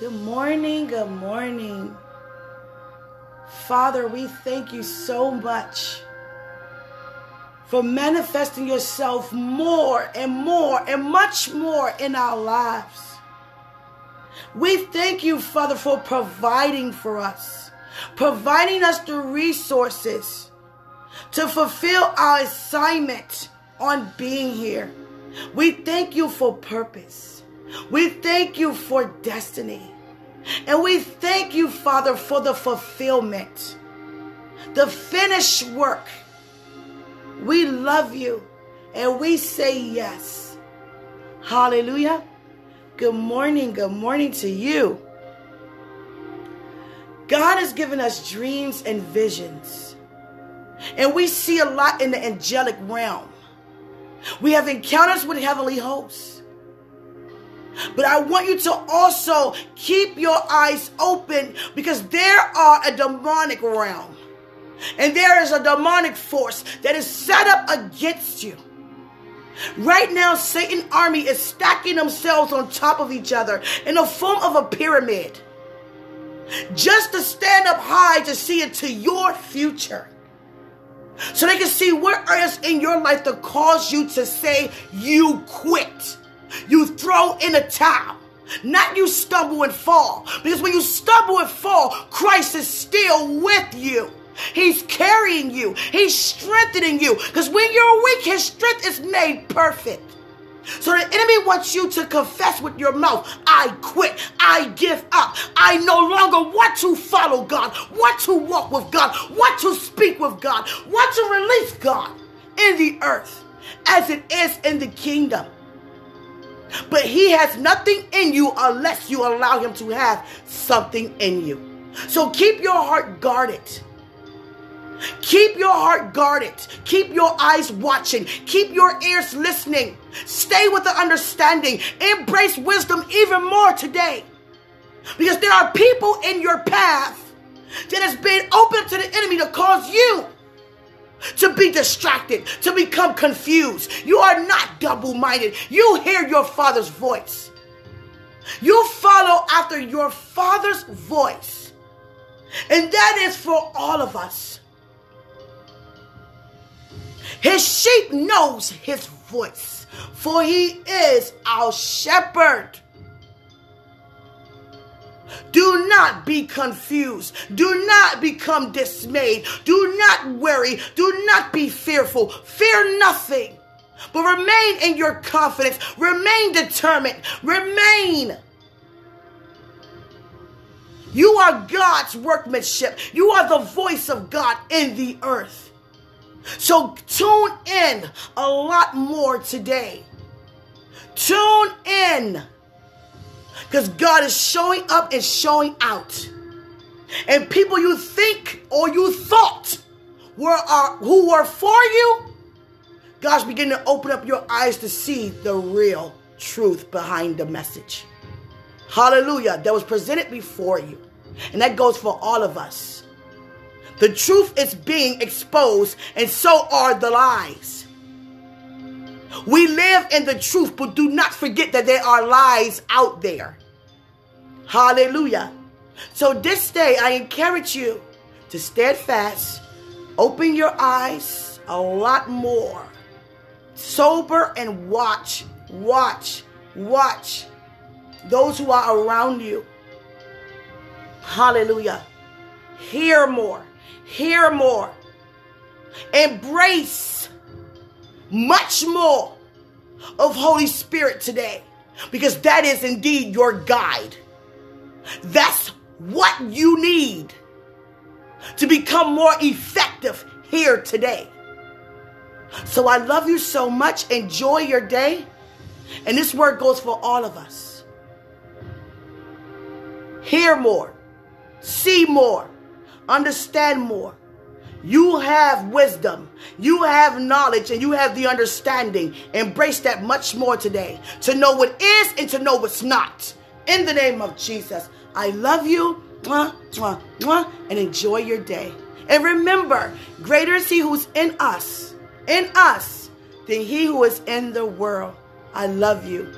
Good morning, good morning. Father, we thank you so much for manifesting yourself more and more and much more in our lives. We thank you, Father, for providing for us, providing us the resources to fulfill our assignment on being here. We thank you for purpose. We thank you for destiny. And we thank you, Father, for the fulfillment, the finished work. We love you and we say yes. Hallelujah. Good morning. Good morning to you. God has given us dreams and visions. And we see a lot in the angelic realm. We have encounters with heavenly hosts. But I want you to also keep your eyes open because there are a demonic realm. And there is a demonic force that is set up against you. Right now, Satan army is stacking themselves on top of each other in the form of a pyramid. Just to stand up high to see into your future. So they can see what is in your life to cause you to say you quit. You throw in a towel. Not you stumble and fall. Because when you stumble and fall, Christ is still with you. He's carrying you. He's strengthening you. Because when you're weak, his strength is made perfect. So the enemy wants you to confess with your mouth, I quit, I give up, I no longer want to follow God, want to walk with God, want to speak with God, want to release God in the earth as it is in the kingdom. But he has nothing in you unless you allow him to have something in you. So keep your heart guarded. Keep your heart guarded. Keep your eyes watching. Keep your ears listening. Stay with the understanding. Embrace wisdom even more today. Because there are people in your path that has been open to the enemy to cause you to be distracted, to become confused. You are not double minded. You hear your father's voice. You follow after your father's voice. And that is for all of us. His sheep knows his voice, for he is our shepherd. Do not be confused. Do not become dismayed. Do not worry. Do not be fearful. Fear nothing. But remain in your confidence. Remain determined. Remain. You are God's workmanship. You are the voice of God in the earth. So tune in a lot more today. Tune in because God is showing up and showing out. And people you think or you thought were are, who were for you, God's beginning to open up your eyes to see the real truth behind the message. Hallelujah. That was presented before you. And that goes for all of us. The truth is being exposed, and so are the lies. We live in the truth, but do not forget that there are lies out there. Hallelujah. So this day, I encourage you to steadfast, open your eyes a lot more, sober and watch, watch, watch those who are around you. Hallelujah. Hear more, hear more, embrace much more of Holy Spirit today because that is indeed your guide. That's what you need to become more effective here today. So I love you so much. Enjoy your day. And this word goes for all of us. Hear more, see more, understand more you have wisdom, you have knowledge, and you have the understanding. Embrace that much more today to know what is and to know what's not. In the name of Jesus, I love you, mwah, mwah, mwah, and enjoy your day. And remember, greater is He who's in us, in us, than He who is in the world. I love you.